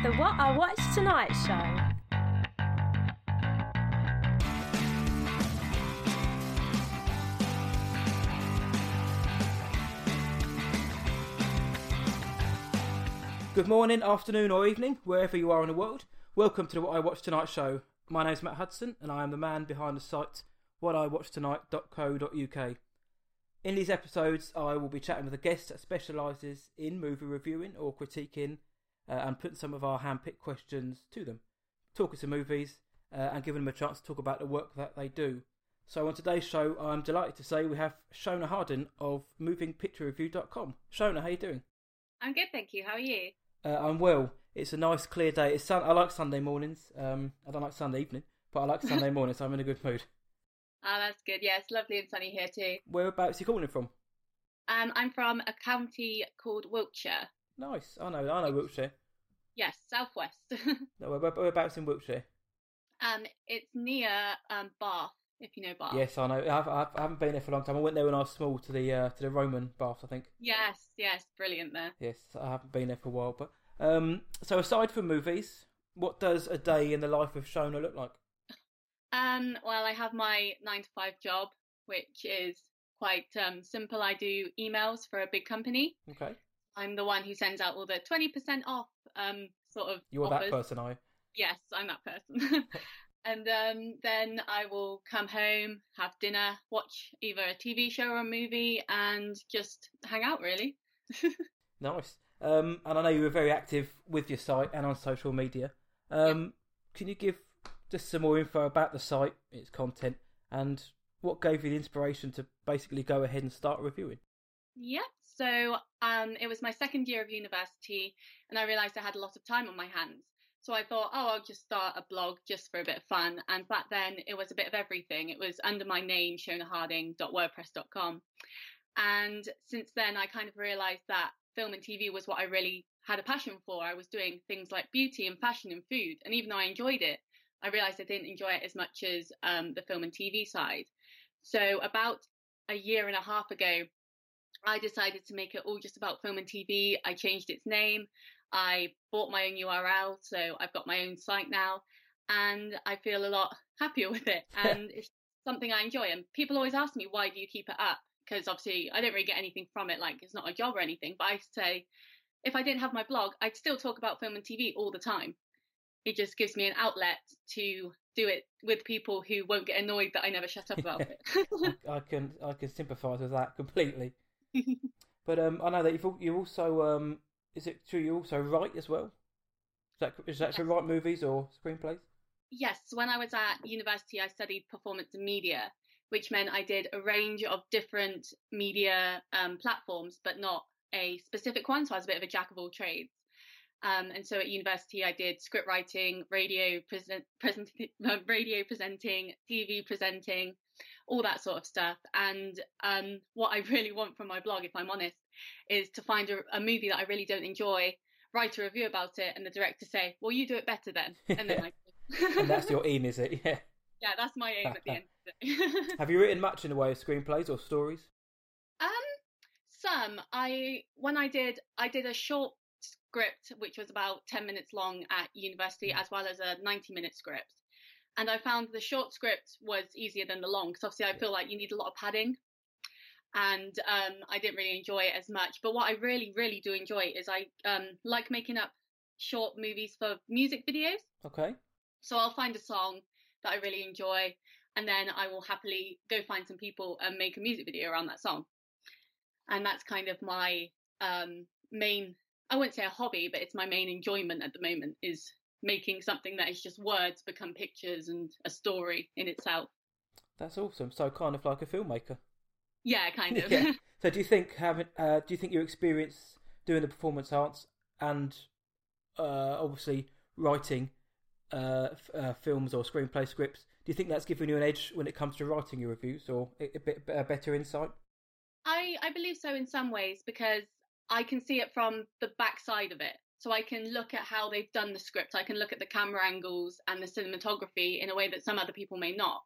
The What I Watched Tonight show. Good morning, afternoon, or evening, wherever you are in the world. Welcome to the What I Watched Tonight show. My name is Matt Hudson, and I am the man behind the site whatIwatchedtonight.co.uk. In these episodes, I will be chatting with a guest that specialises in movie reviewing or critiquing, uh, and put some of our hand-picked questions to them, talking to movies, uh, and giving them a chance to talk about the work that they do. So on today's show, I'm delighted to say we have Shona Harding of MovingPictureReview.com. Shona, how are you doing? I'm good, thank you. How are you? Uh, I'm well. It's a nice clear day. It's sun- I like Sunday mornings. Um, I don't like Sunday evening, but I like Sunday mornings. So I'm in a good mood. Ah, that's good. Yeah, it's lovely and sunny here too. Whereabouts are you calling from? Um, I'm from a county called Wiltshire. Nice. I know. I know Wiltshire. Yes, southwest. no, we're, whereabouts in Wiltshire? um, it's near um Bath, if you know Bath. Yes, I know. I've, I've, I haven't been there for a long time. I went there when I was small to the uh, to the Roman bath. I think. Yes, yes, brilliant there. Yes, I haven't been there for a while. But um, so aside from movies, what does a day in the life of Shona look like? Um, well, I have my nine to five job, which is quite um simple. I do emails for a big company. Okay, I'm the one who sends out all the twenty percent off um sort of you're offers. that person, I. Yes, I'm that person. and um, then I will come home, have dinner, watch either a TV show or a movie, and just hang out really. Nice. Um, and I know you were very active with your site and on social media. Um, Can you give just some more info about the site, its content, and what gave you the inspiration to basically go ahead and start reviewing? Yep. So um, it was my second year of university, and I realised I had a lot of time on my hands. So I thought, oh, I'll just start a blog just for a bit of fun. And back then, it was a bit of everything. It was under my name, shonaharding.wordpress.com. And since then, I kind of realised that film and TV was what I really had a passion for. I was doing things like beauty and fashion and food. And even though I enjoyed it, I realised I didn't enjoy it as much as um, the film and TV side. So about a year and a half ago, I decided to make it all just about film and TV. I changed its name. I bought my own URL, so I've got my own site now, and I feel a lot happier with it. And it's something I enjoy. And people always ask me, why do you keep it up? Because obviously, I don't really get anything from it, like it's not a job or anything. But I say, if I didn't have my blog, I'd still talk about film and TV all the time. It just gives me an outlet to do it with people who won't get annoyed that I never shut up about it. I can I can sympathise with that completely. But um, I know that you've you also um, is it true you also write as well? Is that is that to write movies or screenplays? Yes, when I was at university, I studied performance and media, which meant I did a range of different media um, platforms, but not a specific one. So I was a bit of a jack of all trades. Um, and so at university, I did script writing, radio present, present, radio presenting, TV presenting, all that sort of stuff. And um, what I really want from my blog, if I'm honest, is to find a, a movie that I really don't enjoy, write a review about it, and the director say, "Well, you do it better then," and then I. And that's your aim, is it? Yeah. Yeah, that's my aim at the end of the day. Have you written much in the way of screenplays or stories? um, some I when I did I did a short script which was about ten minutes long at university, as well as a ninety minute script, and I found the short script was easier than the long because obviously I feel like you need a lot of padding, and um, I didn't really enjoy it as much. But what I really really do enjoy is I um like making up short movies for music videos. Okay. So I'll find a song that I really enjoy, and then I will happily go find some people and make a music video around that song. And that's kind of my um, main, I wouldn't say a hobby, but it's my main enjoyment at the moment is making something that is just words become pictures and a story in itself. That's awesome. So kind of like a filmmaker. Yeah, kind of. yeah. So do you think having uh, do you think your experience doing the performance arts and uh, obviously writing uh, f- uh, films or screenplay scripts, do you think that's given you an edge when it comes to writing your reviews or a, a bit a better insight? I, I believe so in some ways because I can see it from the backside of it. So I can look at how they've done the script. I can look at the camera angles and the cinematography in a way that some other people may not.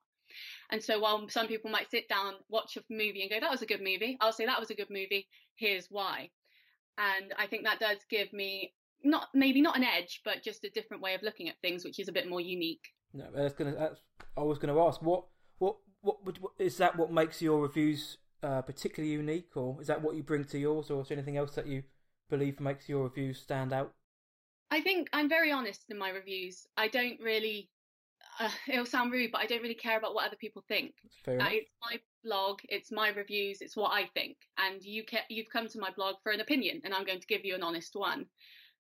And so while some people might sit down, watch a movie and go, that was a good movie, I'll say that was a good movie. Here's why. And I think that does give me not maybe not an edge, but just a different way of looking at things, which is a bit more unique. No, that's gonna. That's, I was going to ask what what what would what, is that? What makes your reviews uh, particularly unique, or is that what you bring to yours, or is there anything else that you believe makes your reviews stand out? I think I'm very honest in my reviews. I don't really. Uh, it'll sound rude, but I don't really care about what other people think. Uh, it's my blog, it's my reviews, it's what I think, and you ca- you've come to my blog for an opinion, and I'm going to give you an honest one.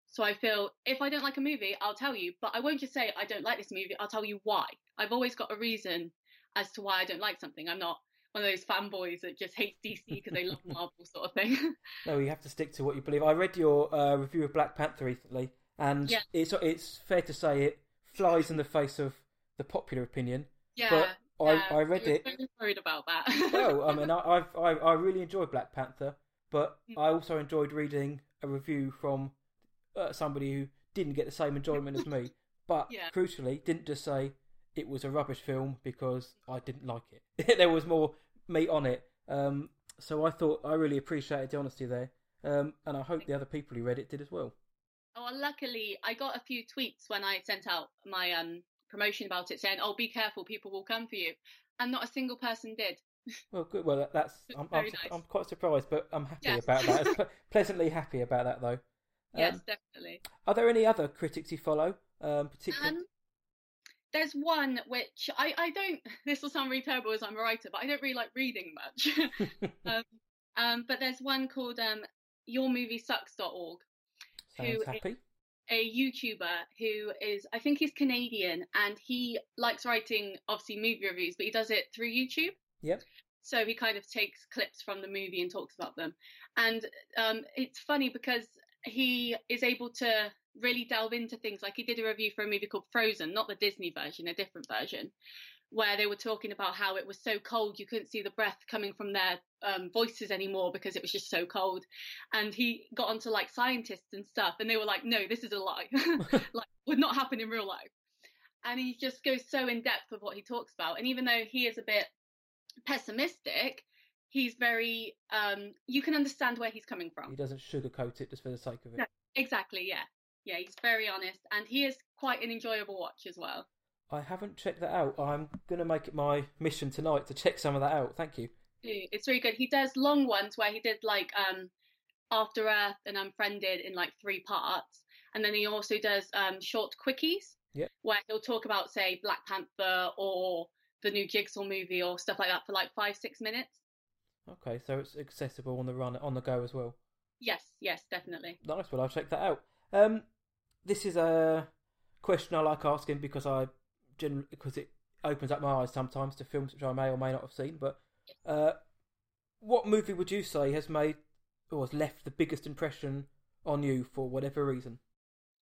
So I feel if I don't like a movie, I'll tell you, but I won't just say I don't like this movie. I'll tell you why. I've always got a reason as to why I don't like something. I'm not one of those fanboys that just hates DC because they love Marvel sort of thing. No, you have to stick to what you believe. I read your uh, review of Black Panther recently, and Yeah. it's it's fair to say it flies in the face of the popular opinion. yeah. But I, yeah, I read was it. very worried about that. Well, I mean, I, I've, I I really enjoyed Black Panther, but Mm. I also enjoyed reading a review from uh, somebody who didn't get the same enjoyment as me, but Yeah. crucially didn't just say it was a rubbish film because I didn't like it. there was more meat on it. Um, so I thought I really appreciated the honesty there, um, and I hope the other people who read it did as well. Oh, well, luckily, I got a few tweets when I sent out my um, promotion about it saying, "Oh, be careful, people will come for you," and not a single person did. Well, good. Well, that's I'm, I'm, nice. I'm quite surprised, but I'm happy Yes. about that. Ple- pleasantly happy about that, though. Yes, Um, definitely. Are there any other critics you follow, um, particularly? There's one which I, I don't. This will sound really terrible as I'm a writer, but I don't really like reading much. um, um, but there's one called um, YourMovieSucks.org, Sounds who happy. a YouTuber who is, I think he's Canadian, and he likes writing obviously movie reviews, but he does it through YouTube. Yep. So he kind of takes clips from the movie and talks about them, and um, it's funny because he is able to really delve into things. Like he did a review for a movie called Frozen, not the Disney version, a different version, where they were talking about how it was so cold you couldn't see the breath coming from their um, voices anymore because it was just so cold. And he got onto like scientists and stuff, and they were like, "No, this is a lie. like would not happen in real life." And he just goes so in depth with what he talks about. And even though he is a bit pessimistic, he's very um, you can understand where he's coming from. He doesn't sugarcoat it just for the sake of it. No. Exactly, yeah. Yeah, he's very honest and he is quite an enjoyable watch as well. I haven't checked that out. I'm going to make it my mission tonight to check some of that out. Thank you. It's really good. He does long ones where he did like um After Earth and Unfriended in like three parts. And then he also does um short quickies Yep. where he'll talk about say Black Panther or the new Jigsaw movie or stuff like that for like five, six minutes. Okay, so it's accessible on the run, on the go as well. Yes, yes, definitely. Nice. Well, I'll check that out. Um, this is a question I like asking because I generally because it opens up my eyes sometimes to films which I may or may not have seen. But uh, what movie would you say has made or has left the biggest impression on you for whatever reason?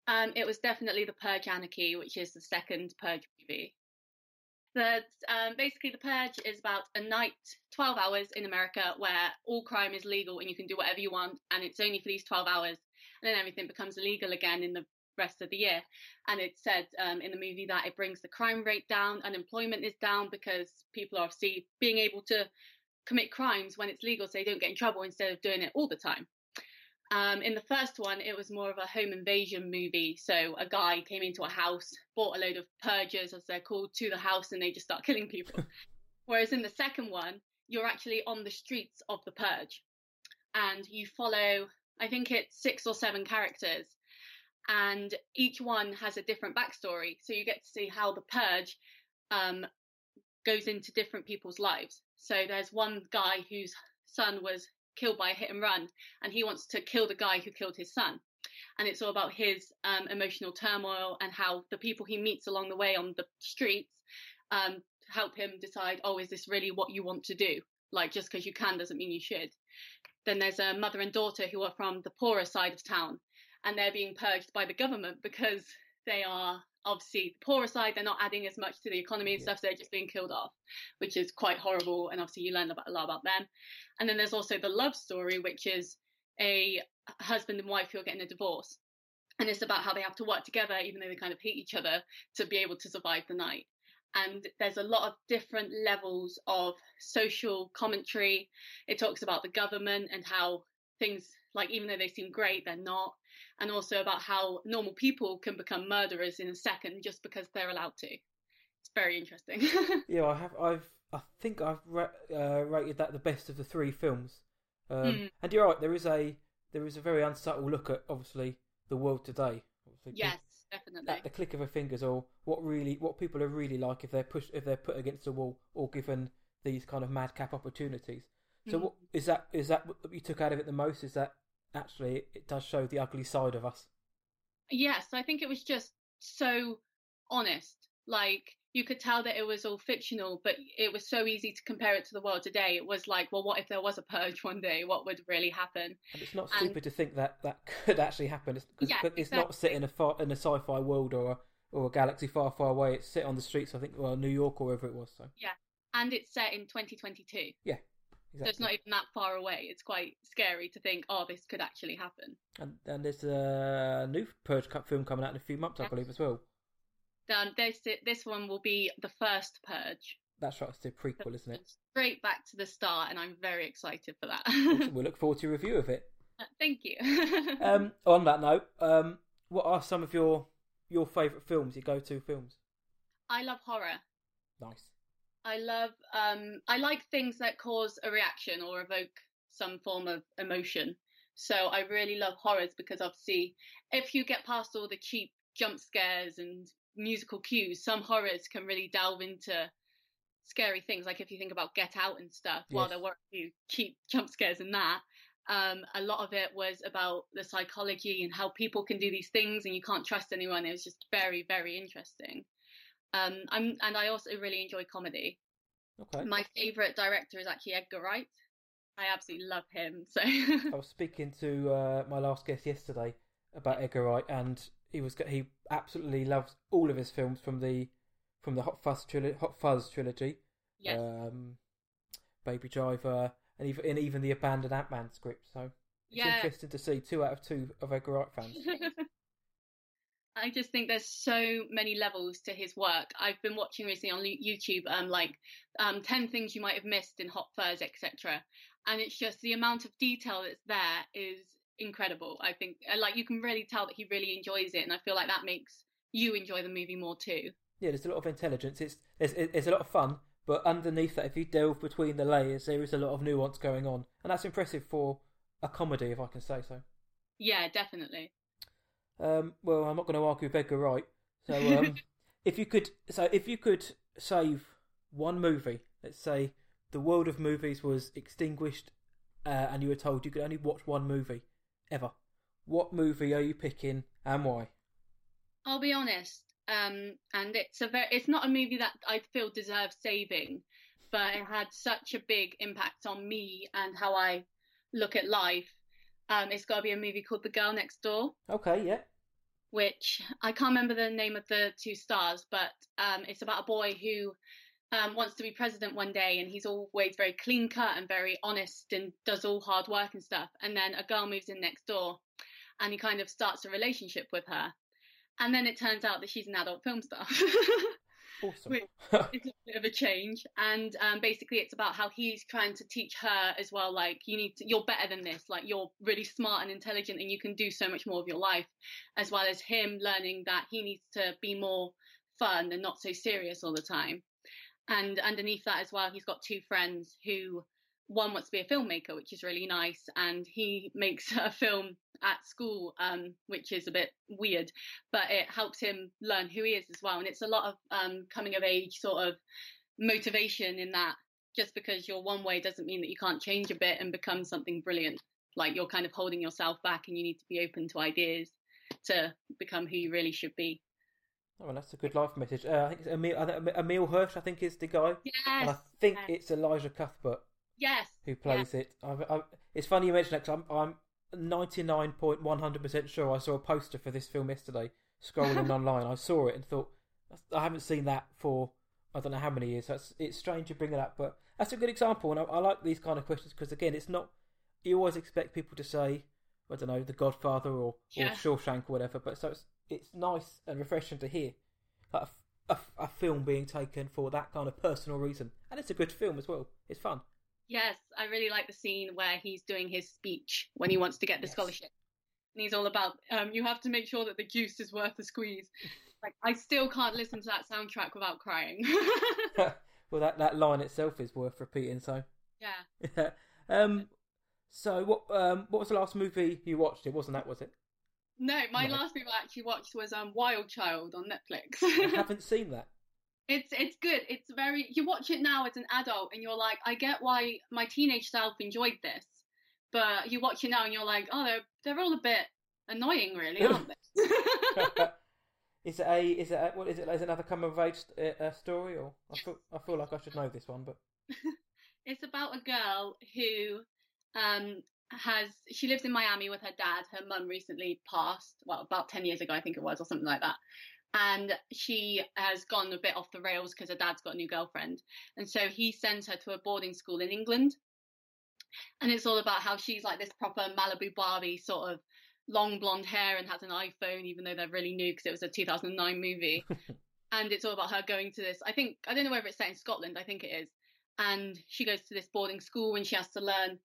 Um, it was definitely the Purge Anarchy, which is the second Purge movie. That um, basically the Purge is about a night, twelve hours in America, where all crime is legal and you can do whatever you want, and it's only for these twelve hours, and then everything becomes illegal again in the rest of the year. And it said um, in the movie that it brings the crime rate down, unemployment is down because people are obviously being able to commit crimes when it's legal, so they don't get in trouble instead of doing it all the time. Um, in the first one, it was more of a home invasion movie. So a guy came into a house, brought a load of purgers, as they're called, to the house, and they just start killing people. Whereas in the second one, you're actually on the streets of the purge, and you follow. I think it's six or seven characters, and each one has a different backstory. So you get to see how the purge um, goes into different people's lives. So there's one guy whose son was killed by a hit and run, and he wants to kill the guy who killed his son. And it's all about his um, emotional turmoil and how the people he meets along the way on the streets um, help him decide, oh, is this really what you want to do? Like, just because you can doesn't mean you should. Then there's a mother and daughter who are from the poorer side of town, and they're being purged by the government because they are obviously the poorer side. They're not adding as much to the economy and Yeah. stuff. So they're just being killed off, which is quite horrible. And obviously, you learn about, a lot about them. And then there's also the love story, which is a husband and wife who are getting a divorce. And it's about how they have to work together, even though they kind of hate each other, to be able to survive the night. And there's a lot of different levels of social commentary. It talks about the government and how things, like, even though they seem great, they're not. and also about how normal people can become murderers in a second just because they're allowed to. It's very interesting. yeah, I have. I've. I think I've ra- uh, rated that the best of the three films. Um, Mm. And you're right. There is a there is a very unsubtle look at obviously the world today. Obviously, yes, definitely. at the click of a fingers, or what really what people are really like if they're pushed if they're put against the wall or given these kind of madcap opportunities. So Mhm. what is that? Is that what you took out of it the most? Is that actually it does show the ugly side of us? Yes, I think it was just so honest. Like you could tell that it was all fictional, but it was so easy to compare it to the world today. It was like, well, what if there was a purge one day? What would really happen? And it's not And- stupid to think that that could actually happen. It's, 'cause Yeah, it's not set in a far, in a sci-fi world or a, or a galaxy far, far away. It's set on the streets. I think, well, New York or wherever it was. So yeah, And it's set in 2022, yeah, so it's not even that far away. It's quite scary to think, oh, this could actually happen. And and there's a new Purge Cup film coming out in a few months, I believe, as well. Um, this this one will be the first purge. That's right. It's the prequel, isn't it? Straight back to the start, and I'm very excited for that. We'll look forward to your review of it. Thank you. Um, on that note, um, what are some of your your favourite films? Your go-to films? I love horror. Nice. I love um I like things that cause a reaction or evoke some form of emotion. So I really love horrors because obviously if you get past all the cheap jump scares and musical cues, some horrors can really delve into scary things. Like if you think about Get Out and stuff, while Yes. there were a few cheap jump scares in that, um, a lot of it was about the psychology and how people can do these things and you can't trust anyone. It was just very, very interesting. Um, I'm, and I also really enjoy comedy. Okay. My favorite director is actually Edgar Wright. I absolutely love him. So I was speaking to uh, my last guest yesterday about Edgar Wright, and he was he absolutely loves all of his films from the from the Hot Fuzz trilogy, Hot Fuzz trilogy, yes, um, Baby Driver, and even and even the abandoned Ant Man script. So it's yeah. interesting to see two out of two of Edgar Wright fans. I just think there's so many levels to his work. I've been watching recently on YouTube, um, like um, ten things you might have missed in Hot Fuzz, etc. And it's just the amount of detail that's there is incredible. I think, like you can really tell that he really enjoys it, and I feel like that makes you enjoy the movie more too. Yeah, there's a lot of intelligence. It's there's it's a lot of fun, but underneath that, if you delve between the layers, there is a lot of nuance going on, and that's impressive for a comedy, if I can say so. Yeah, definitely. Um, well, I'm not going to argue with Edgar Wright. So, um, if you could, so if you could save one movie, let's say the world of movies was extinguished, uh, and you were told you could only watch one movie ever, what movie are you picking and why? I'll be honest, um, and it's a very, it's not a movie that I feel deserves saving, but it had such a big impact on me and how I look at life. Um, it's got to be a movie called The Girl Next Door, Okay, yeah, which I can't remember the name of the two stars, but um, it's about a boy who um, wants to be president one day, and he's always very clean cut and very honest and does all hard work and stuff. And then a girl moves in next door, and he kind of starts a relationship with her. And then it turns out that she's an adult film star. awesome. Wait. it's a bit of a change and um, basically it's about how he's trying to teach her as well like you need to you're better than this like you're really smart and intelligent and you can do so much more of your life as well as him learning that he needs to be more fun and not so serious all the time and underneath that as well he's got two friends who one wants to be a filmmaker which is really nice and he makes a film at school um, which is a bit weird but it helps him learn who he is as well. And it's a lot of um, coming of age sort of motivation in that just because you're one way doesn't mean that you can't change a bit and become something brilliant. Like you're kind of holding yourself back and you need to be open to ideas to become who you really should be. Oh, well, that's a good life message. Uh, I think it's Emile, Emile Hirsch. I think is the guy, Yes. and I think yes. it's Elisha Cuthbert. Yes. who plays it. I've, I've, it's funny you mention that 'cause I'm, I'm 99.100% sure I saw a poster for this film yesterday scrolling online. I saw it and thought, I haven't seen that for I don't know how many years. That's It's strange you bring it up, but that's a good example. And I, I like these kind of questions because, again, it's not. You always expect people to say, I don't know, The Godfather or, Yeah. or Shawshank or whatever, but so it's, it's nice and refreshing to hear like a, a, a film being taken for that kind of personal reason. And it's a good film as well. It's fun. Yes. I really like the scene where he's doing his speech when he wants to get the Yes. scholarship. and he's all about um, you have to make sure that the juice is worth the squeeze. Like I still can't listen to that soundtrack without crying. well, that that line itself is worth repeating. So yeah. um, so what um what was the last movie you watched? It wasn't that, was it? No, my No. last movie I actually watched was um Wild Child on Netflix. I haven't seen that. It's it's good. It's very you watch it now as an adult and you're like, I get why my teenage self enjoyed this. But you watch it now and you're like, oh they're they're all a bit annoying really, aren't they? is it a is it a, what is it? Is it another coming of age uh, uh, story or I feel I feel like I should know this one, but it's about a girl who um has she lives in Miami with her dad. Her mum recently passed, well, about ten years ago, I think it was, or something like that. And she has gone a bit off the rails because her dad's got a new girlfriend, and so he sends her to a boarding school in England. And it's all about how she's like this proper Malibu Barbie, sort of long blonde hair, and has an iPhone, even though they're really new because it was a 2009 movie. and it's all about her going to this. I think I don't know whether it's set in Scotland. I think it is. And she goes to this boarding school and she has to learn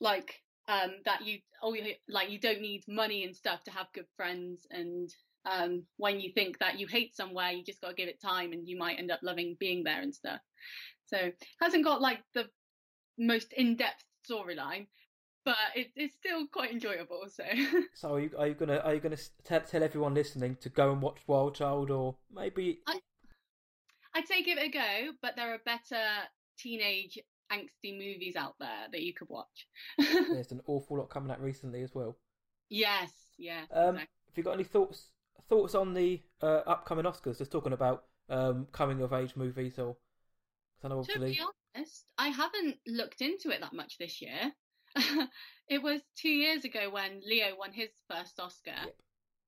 like um that you oh like you don't need money and stuff to have good friends and um when you think that you hate somewhere you just got to give it time and you might end up loving being there and stuff. So hasn't got like the most in-depth storyline but it, it's still quite enjoyable so. So are you are you gonna are you gonna tell tell everyone listening to go and watch Wild Child or maybe I, i'd say give it a go but there are better teenage angsty movies out there that you could watch there's an awful lot coming out recently as well. yes yeah Um, exactly. Have you got any thoughts thoughts on the uh, upcoming Oscars? Just talking about um, coming of age movies, or 'cause I know To be honest, I haven't looked into it that much this year. it was two years ago when Leo won his first Oscar Yep.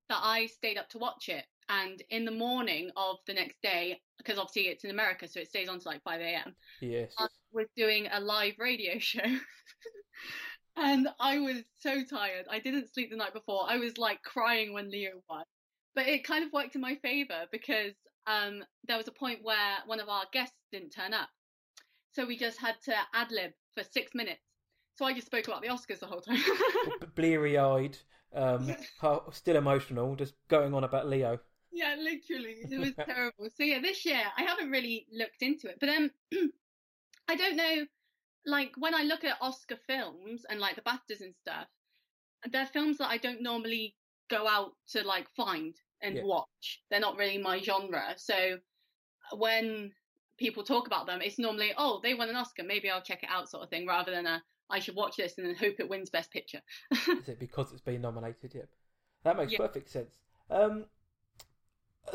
That I stayed up to watch it. And in the morning of the next day, because obviously it's in America, so it stays on to like 5 a.m., yes, I was doing a live radio show. and I was so tired. I didn't sleep the night before. I was like crying when Leo won. But it kind of worked in my favour because um, there was a point where one of our guests didn't turn up. So we just had to ad lib for six minutes. So I just spoke about the Oscars the whole time. bleary eyed, um, still emotional, just going on about Leo. yeah, literally. It was terrible. So yeah, this year I haven't really looked into it. But then I don't know, like when I look at Oscar films and like the BAFTAs and stuff, they're films that I don't normally go out to like find and Yeah. watch. They're not really my genre. So when people talk about them, it's normally, oh, they won an Oscar, maybe I'll check it out sort of thing, rather than a I should watch this and then hope it wins Best Picture. Is it because it's been nominated? Yep, that makes Yeah. perfect sense. Um,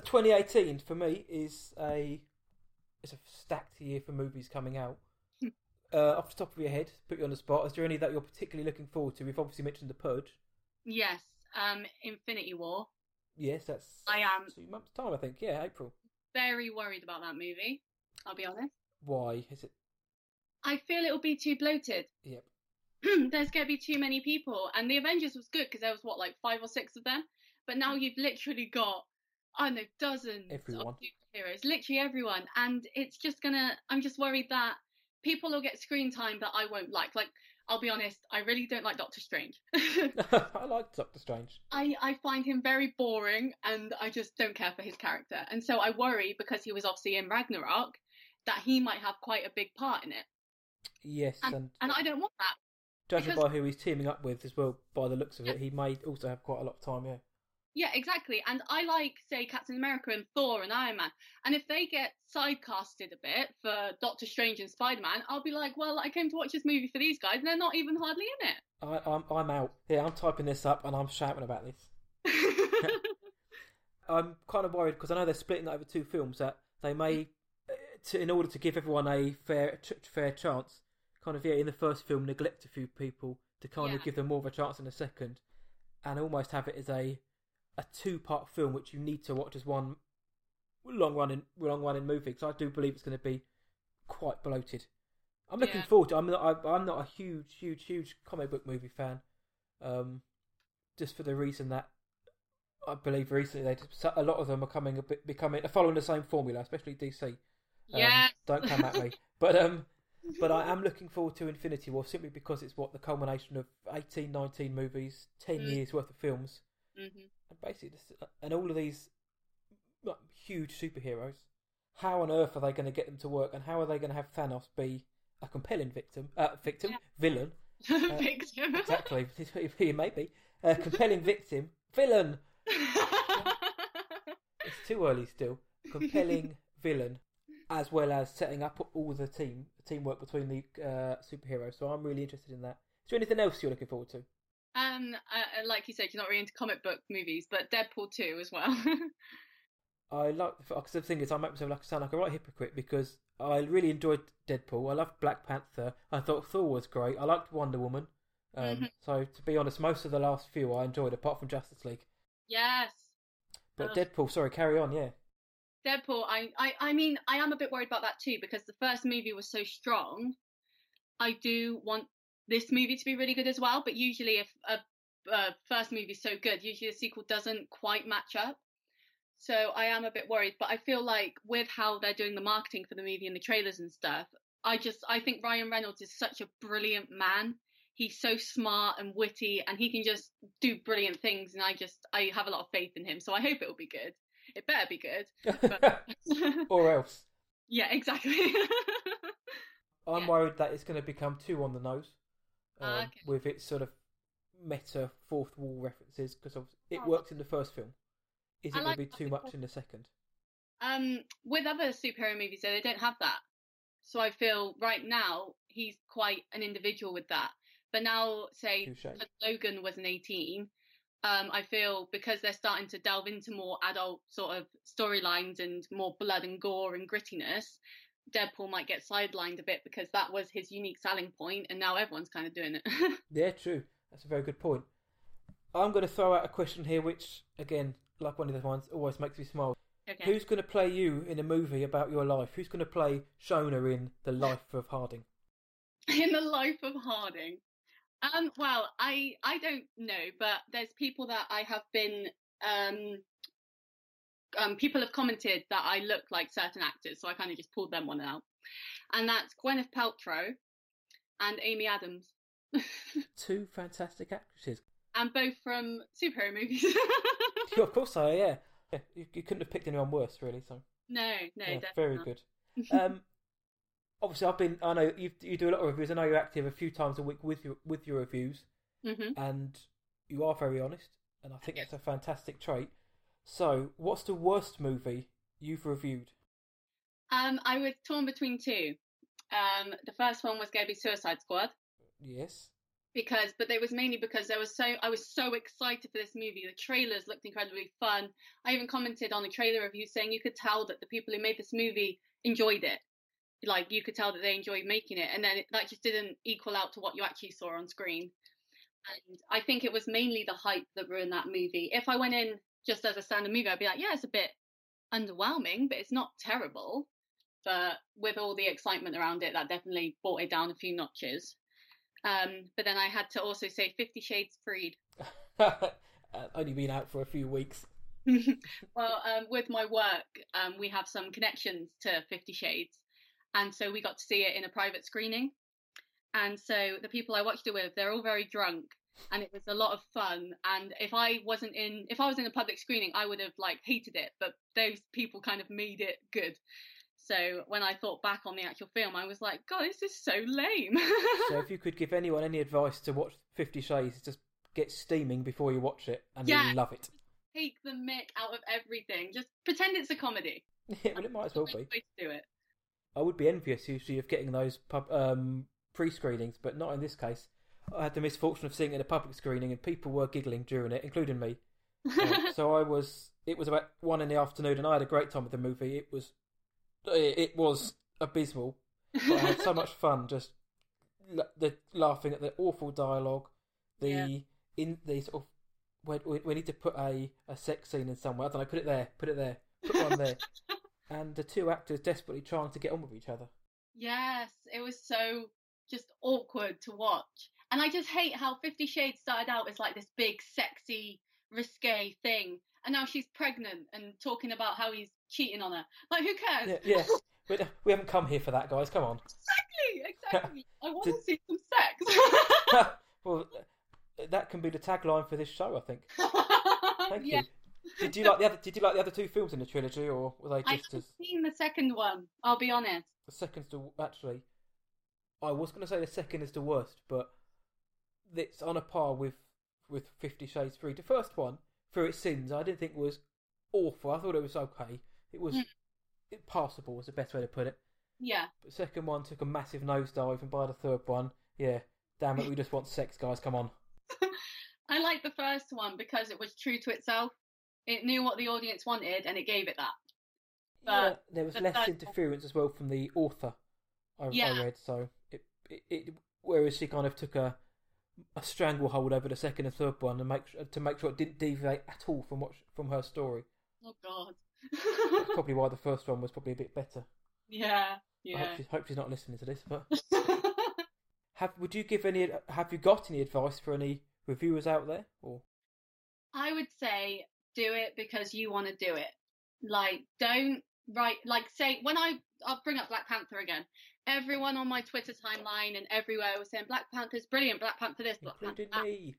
2018 for me is a it's a stacked year for movies coming out. uh, off the top of your head, put you on the spot. Is there any that you're particularly looking forward to? We've obviously mentioned The Purge. yes, um, Infinity War. Yes, that's I am two months time, I think. Yeah, April. very worried about that movie. I'll be honest. Why is it? I feel it'll be too bloated. Yep. There's going to be too many people. And the Avengers was good because there was, what, like five or six of them? But now you've literally got, I don't know, dozens Everyone. of superheroes, literally everyone. And it's just going to, I'm just worried that people will get screen time that I won't like. Like, I'll be honest, I really don't like Doctor Strange. I like Doctor Strange. I, I find him very boring and I just don't care for his character. And so I worry because he was obviously in Ragnarok that he might have quite a big part in it. Yes, And, and, and I don't want that. judging because- by who he's teaming up with as well, by the looks of it, he may also have quite a lot of time. Yeah. Yeah, exactly. And I like, say, Captain America and Thor and Iron Man. And if they get sidecasted a bit for Doctor Strange and Spider Man, I'll be like, well, I came to watch this movie for these guys, and they're not even hardly in I, I'm I'm out. Yeah, I'm typing this up and I'm shouting about this. I'm kind of worried because I know they're splitting that over two films that they may, uh, to, in order to give everyone a fair ch- fair chance, kind of yeah, in the first film neglect a few people to kind Yeah. of give them more of a chance in the second, and almost have it as a a two part film which you need to watch as one long running long running movie. Because I do believe it's going to be quite bloated. I'm looking Yeah. forward to. I'm not. I, I'm not a huge, huge, huge comic book movie fan. Um, just for the reason that I believe recently they a lot of them are coming a bit becoming following the same formula, especially DC. Um, Don't come at me, but um, but I am looking forward to Infinity War simply because it's what the culmination of 18, 19 movies, 10 Mm. years worth of films, hmm and basically, this, and all of these like, huge superheroes. How on earth are they going to get them to work, and how are they going to have Thanos be a compelling victim, uh, victim, Yeah. villain? Victim. Exactly, he may be a compelling victim, villain. It's too early still. Compelling villain, as well as setting up all the team, teamwork between the uh, superheroes. So I'm really interested in that. Is there anything else you're looking forward to? um, uh, like you said, you're not really into comic book movies, but Deadpool 2 as well. I like because the thing is, I make myself like sound like a right hypocrite because I really enjoyed Deadpool. I loved Black Panther. I thought Thor was great. I liked Wonder Woman. Um, Mhm. So to be honest, most of the last few I enjoyed, apart from Justice League. yes. But Ugh. Deadpool, sorry, carry on. Yeah, Deadpool, I, I, I mean, I am a bit worried about that too because the first movie was so strong. I do want this movie to be really good as well, but usually if a, a first movie is so good, usually the sequel doesn't quite match up. So I am a bit worried, but I feel like with how they're doing the marketing for the movie and the trailers and stuff, I just I think Ryan Reynolds is such a brilliant man. He's so smart and witty, and he can just do brilliant things. And I just I have a lot of faith in him, so I hope it will be good. It better be good. or else. yeah, exactly. I'm Yeah. worried that it's going to become too on the nose um, Ah, okay. with its sort of meta fourth wall references because it Oh. worked in the first film. Is I it like going to be too much in the second? um, with other superhero movies, though, they don't have that. So I feel right now he's quite an individual with that. But now, say Logan was an 18, um, I feel because they're starting to delve into more adult sort of storylines and more blood and gore and grittiness, Deadpool might get sidelined a bit because that was his unique selling point, and now everyone's kind of doing it. Yeah, true. That's a very good point. I'm going to throw out a question here, which, again, like one of the ones, always makes me smile. okay. Who's going to play you in a movie about your life? Who's going to play Shona in The Life of Harding? in the life of Harding? Um, well, I I don't know, but there's people that I have been um um people have commented that I look like certain actors, so I kind of just pulled them one out, and that's Gwyneth Paltrow and Amy Adams, Two fantastic actresses. and both from superhero movies. Yeah, of course I yeah. yeah you, you couldn't have picked anyone worse, really. So no, no, yeah, very good. Um, obviously, I've been. I know you you do a lot of reviews. I know you're active a few times a week with your with your reviews, Mhm. and you are very honest. And I think that's a fantastic trait. So, what's the worst movie you've reviewed? Um, I was torn between two. Um, the first one was going to be Suicide Squad. Yes. because but it was mainly because there was so I was so excited for this movie. The trailers looked incredibly fun. I even commented on a trailer review saying you could tell that the people who made this movie enjoyed it. Like you could tell that they enjoyed making it, and then it, that just didn't equal out to what you actually saw on screen. And I think it was mainly the hype that ruined that movie. If I went in just as a standard movie, I'd be like, yeah, it's a bit underwhelming, but it's not terrible. But with all the excitement around it, that definitely brought it down a few notches. Um, but then I had to also say Fifty Shades Freed. Only been out for a few weeks. well, um, with my work, um, we have some connections to Fifty Shades, and so we got to see it in a private screening. And so the people I watched it with, they're all very drunk, and it was a lot of fun. And if I wasn't in, if I was in a public screening, I would have like hated it. But those people kind of made it good. So when I thought back on the actual film, I was like, God, this is so lame. So, if you could give anyone any advice to watch Fifty Shades, just get steaming before you watch it, and Yeah. you'll love it. Take the mick out of everything. Just pretend it's a comedy. Yeah, well, it might as well be. way to do it. I would be envious usually of getting those pub, um, pre-screenings, but not in this case. I had the misfortune of seeing it in a public screening, and people were giggling during it, including me. So I was. It was about one in the afternoon, and I had a great time with the movie. It was. It it was abysmal, but I had so much fun just la- the laughing at the awful dialogue, the Yeah. in the sort of when we, we need to put a, a sex scene in somewhere. I don't know. Put it there. Put it there. Put one there. and the two actors desperately trying to get on with each other. Yes, it was so just awkward to watch. And I just hate how Fifty Shades started out as like this big, sexy, risque thing. And now she's pregnant and talking about how he's cheating on her. Like, who cares? Yeah, yeah. we, we haven't come here for that, guys. Come on. exactly, exactly. I want to see some sex. well, that can be the tagline for this show, I think. Thank yeah. you. Did you like the other? Did you like the other two films in the trilogy, or were they just? I just haven't as seen the second one. I'll be honest. the second's the actually? I was going to say the second is the worst, but it's on a par with with Fifty Shades Three. The first one, for its sins, I didn't think was awful. I thought it was okay. It was Mm. it passable. Was the best way to put it. Yeah. But the second one took a massive nosedive, and by the third one, yeah, damn it, we just want sex, guys. Come on. I like the first one because it was true to itself. It knew what the audience wanted and it gave it that. yeah, there was the less third- interference as well from the author. I, Yeah. I read so it, it, it whereas she kind of took a a stranglehold over the second and third one and make to make sure it didn't deviate at all from what from her story. Oh God. That's probably why the first one was probably a bit better. yeah. I hope, Yeah. she's, hope she's not listening to this. But have would you give any? Have you got any advice for any reviewers out there? Or I would say do it because you want to do it. Like, don't write, like, say, when I, I'll bring up Black Panther again. Everyone on my Twitter timeline and everywhere was saying Black Panther's brilliant, Black Panther this, Black Panther including that. me?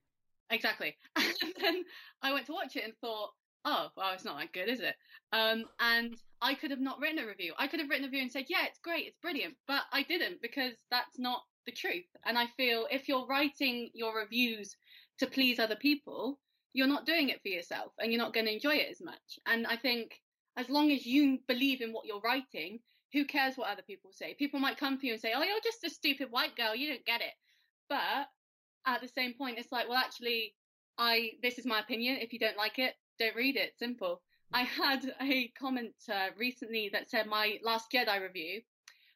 Exactly. And then I went to watch it and thought, oh, well, it's not that good, is it? Um, and I could have not written a review. I could have written a review and said, yeah, it's great, it's brilliant, but I didn't because that's not the truth. And I feel if you're writing your reviews to please other people, you're not doing it for yourself and you're not going to enjoy it as much. And I think as long as you believe in what you're writing, who cares what other people say? People might come for you and say, oh, you're just a stupid white girl, you don't get it. But at the same point, it's like, well, actually, I this is my opinion. If you don't like it, don't read it. Simple. I had a comment uh, recently that said my Last Jedi review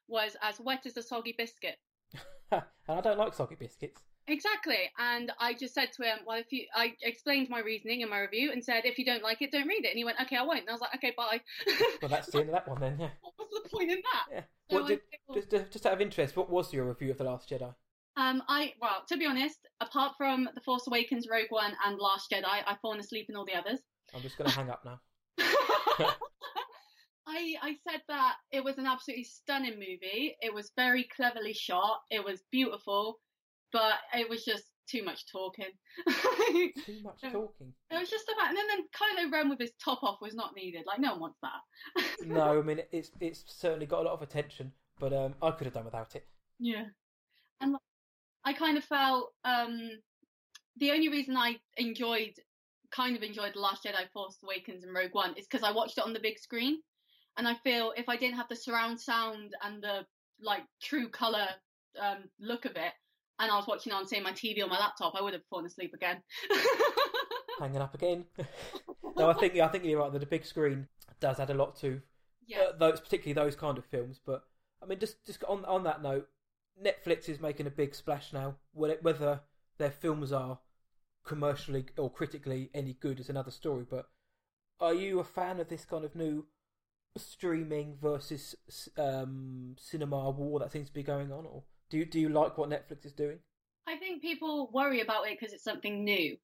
was as wet as a soggy biscuit. and I don't like soggy biscuits. Exactly. And I just said to him, well, if you, I explained my reasoning in my review and said, if you don't like it, don't read it. And he went, okay, I won't. And I was like, okay, bye. Well, that's the end of that one then. Yeah. what was the point in that? Yeah. So What did, just, just out of interest, what was your review of the Last Jedi? Um, I well, to be honest, apart from The Force Awakens, Rogue One, and Last Jedi, I've fallen asleep in all the others. I'm just going to hang up now. I I said that it was an absolutely stunning movie. It was very cleverly shot. It was beautiful, but it was just too much talking. Too much talking. It was just about, and then, then Kylo Ren with his top off was not needed. Like no one wants that. No, I mean it's it's certainly got a lot of attention, but um, I could have done without it. Yeah. And like, I kind of felt um the only reason I enjoyed kind of enjoyed The Last Jedi, Force Awakens and Rogue One is because I watched it on the big screen. And I feel if I didn't have the surround sound and the like true colour um look of it and I was watching on say my TV or my laptop, I would have fallen asleep again. Hanging up again. no, I think yeah, I think you're right. That the big screen does add a lot to yeah. uh, those, particularly those kind of films. But I mean, just just on on that note, Netflix is making a big splash now. Whether whether their films are commercially or critically any good is another story. But are you a fan of this kind of new streaming versus um, cinema war that seems to be going on, or do you do you like what Netflix is doing? I think people worry about it because it's something new.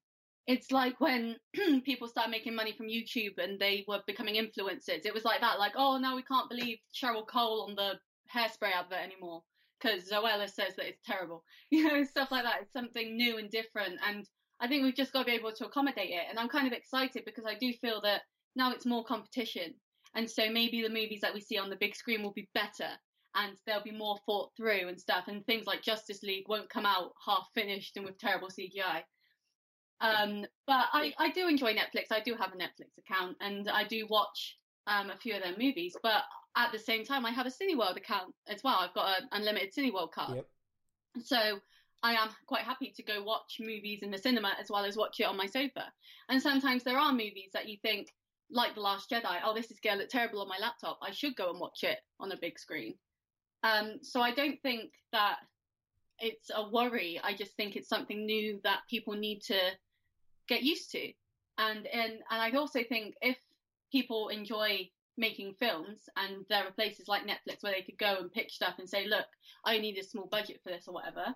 It's like when people started making money from YouTube and they were becoming influencers. It was like that, like, oh, now we can't believe Cheryl Cole on the hairspray advert anymore because Zoella says that it's terrible. You know, stuff like that. It's something new and different. And I think we've just got to be able to accommodate it. And I'm kind of excited because I do feel that now it's more competition. And so maybe the movies that we see on the big screen will be better and they'll be more thought through and stuff. And things like Justice League won't come out half finished and with terrible CGI. Um, but I, I do enjoy Netflix. I do have a Netflix account and I do watch um, a few of their movies. But at the same time, I have a Cineworld account as well. I've got an unlimited Cineworld card. Yep. So I am quite happy to go watch movies in the cinema as well as watch it on my sofa. And sometimes there are movies that you think, like The Last Jedi, oh, this is going to look terrible on my laptop. I should go and watch it on a big screen. Um, so I don't think that it's a worry. I just think it's something new that people need to get used to. And and and I also think if people enjoy making films and there are places like Netflix where they could go and pitch stuff and say, look, I need a small budget for this or whatever,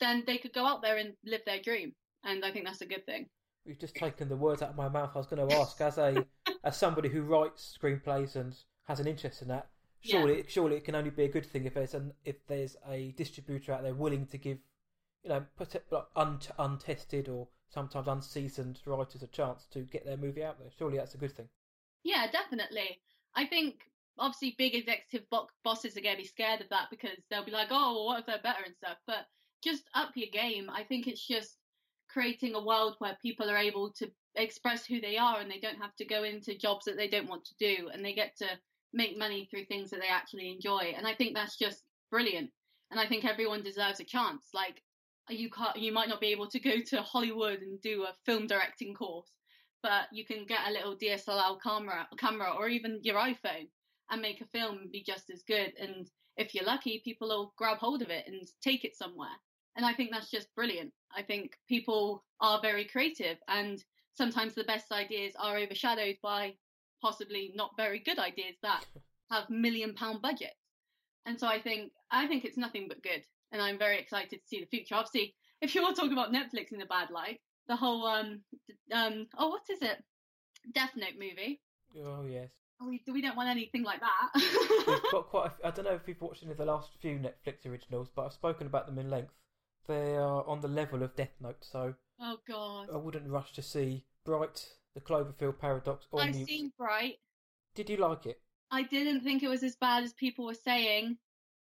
then they could go out there and live their dream. And I think that's a good thing. You've just taken the words out of my mouth. I was going to ask, as a as somebody who writes screenplays and has an interest in that, Yeah. surely surely it can only be a good thing if there's an if there's a distributor out there willing to give you know put it, like, un, untested or sometimes unseasoned writers a chance to get their movie out there. Surely that's a good thing. Yeah, definitely. I think obviously big executive bo- bosses are going to be scared of that because they'll be like, oh, well, what if they're better and stuff. But just up your game. I think it's just creating a world where people are able to express who they are and they don't have to go into jobs that they don't want to do and they get to make money through things that they actually enjoy. And I think that's just brilliant. And I think everyone deserves a chance. Like you can't, you might not be able to go to Hollywood and do a film directing course, but you can get a little DSLR camera, camera, or even your iPhone, and make a film and be just as good. And if you're lucky, people will grab hold of it and take it somewhere. And I think that's just brilliant. I think people are very creative, and sometimes the best ideas are overshadowed by possibly not very good ideas that have million pound budgets. And so I think I think it's nothing but good, and I'm very excited to see the future. Obviously, if you want to talk about Netflix in a bad light, the whole um um oh what is it, Death Note movie. Oh yes. We we don't want anything like We've that. got quite. A, I don't know if you've watched any of the last few Netflix originals, but I've spoken about them in length. They are on the level of Death Note, so oh god, I wouldn't rush to see Bright, the Cloverfield Paradox, or I've Mute. seen Bright. Did you like it? I didn't think it was as bad as people were saying,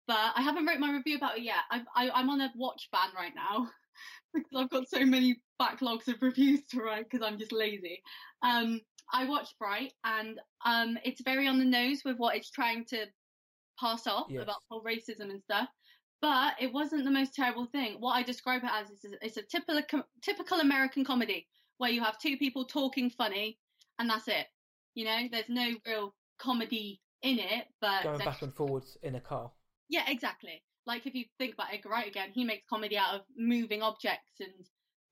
but I haven't wrote my review about it yet. I've, I, I'm on a watch ban right now because I've got so many backlogs of reviews to write because I'm just lazy. Um, I watched Bright, and um, it's very on the nose with what it's trying to pass off Yes. about whole racism and stuff. But it wasn't the most terrible thing. What I describe it as is it's a typical typical American comedy where you have two people talking funny, and that's it. You know, there's no real comedy in it, but Going back and forwards in a car. yeah, exactly. Like if you think about Edgar Wright again, he makes comedy out of moving objects and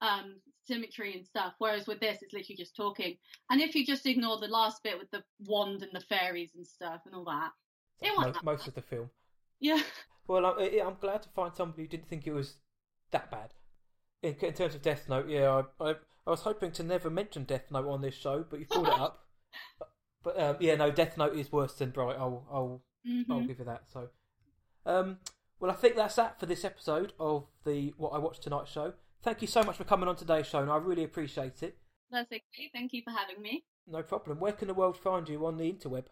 um, symmetry and stuff. Whereas with this, it's literally just talking. And if you just ignore the last bit with the wand and the fairies and stuff and all that, it wasn't mo- most bad. of the film. yeah, Well, I'm, I'm glad to find somebody who didn't think it was that bad. In, in terms of Death Note, yeah, I, I, I was hoping to never mention Death Note on this show, but you brought it up. But um, yeah, no, Death Note is worse than Bright. I'll, I'll, I'll Mhm. give you that. So, um, well, I think that's that for this episode of the What I Watched Tonight show. Thank you so much for coming on today's show, and I really appreciate it. that's okay. Thank you for having me. No problem. Where can the world find you on the interweb?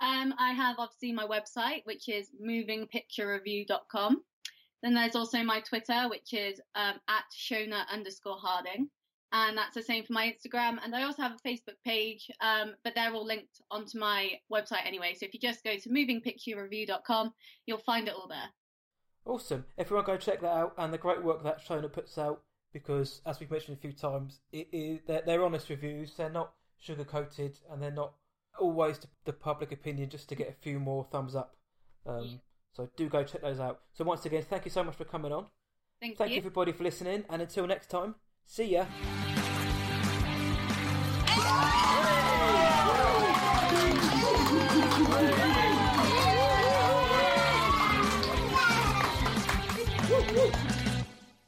Um, I have obviously my website, which is movingpicturereview.com. Then there's also my Twitter, which is um, at Shona underscore Harding. And that's the same for my Instagram. And I also have a Facebook page, um, but they're all linked onto my website anyway. So if you just go to movingpicturereview.com, you'll find it all there. Awesome. Everyone go check that out and the great work that Shona puts out because, as we've mentioned a few times, it is, they're, they're honest reviews. They're not sugar coated and they're not always the, the public opinion just to get a few more thumbs up. Um, Yeah. So do go check those out. So once again, thank you so much for coming on. Thank, Thank you everybody for listening, and until next time, See ya.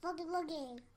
Boogie, boogie.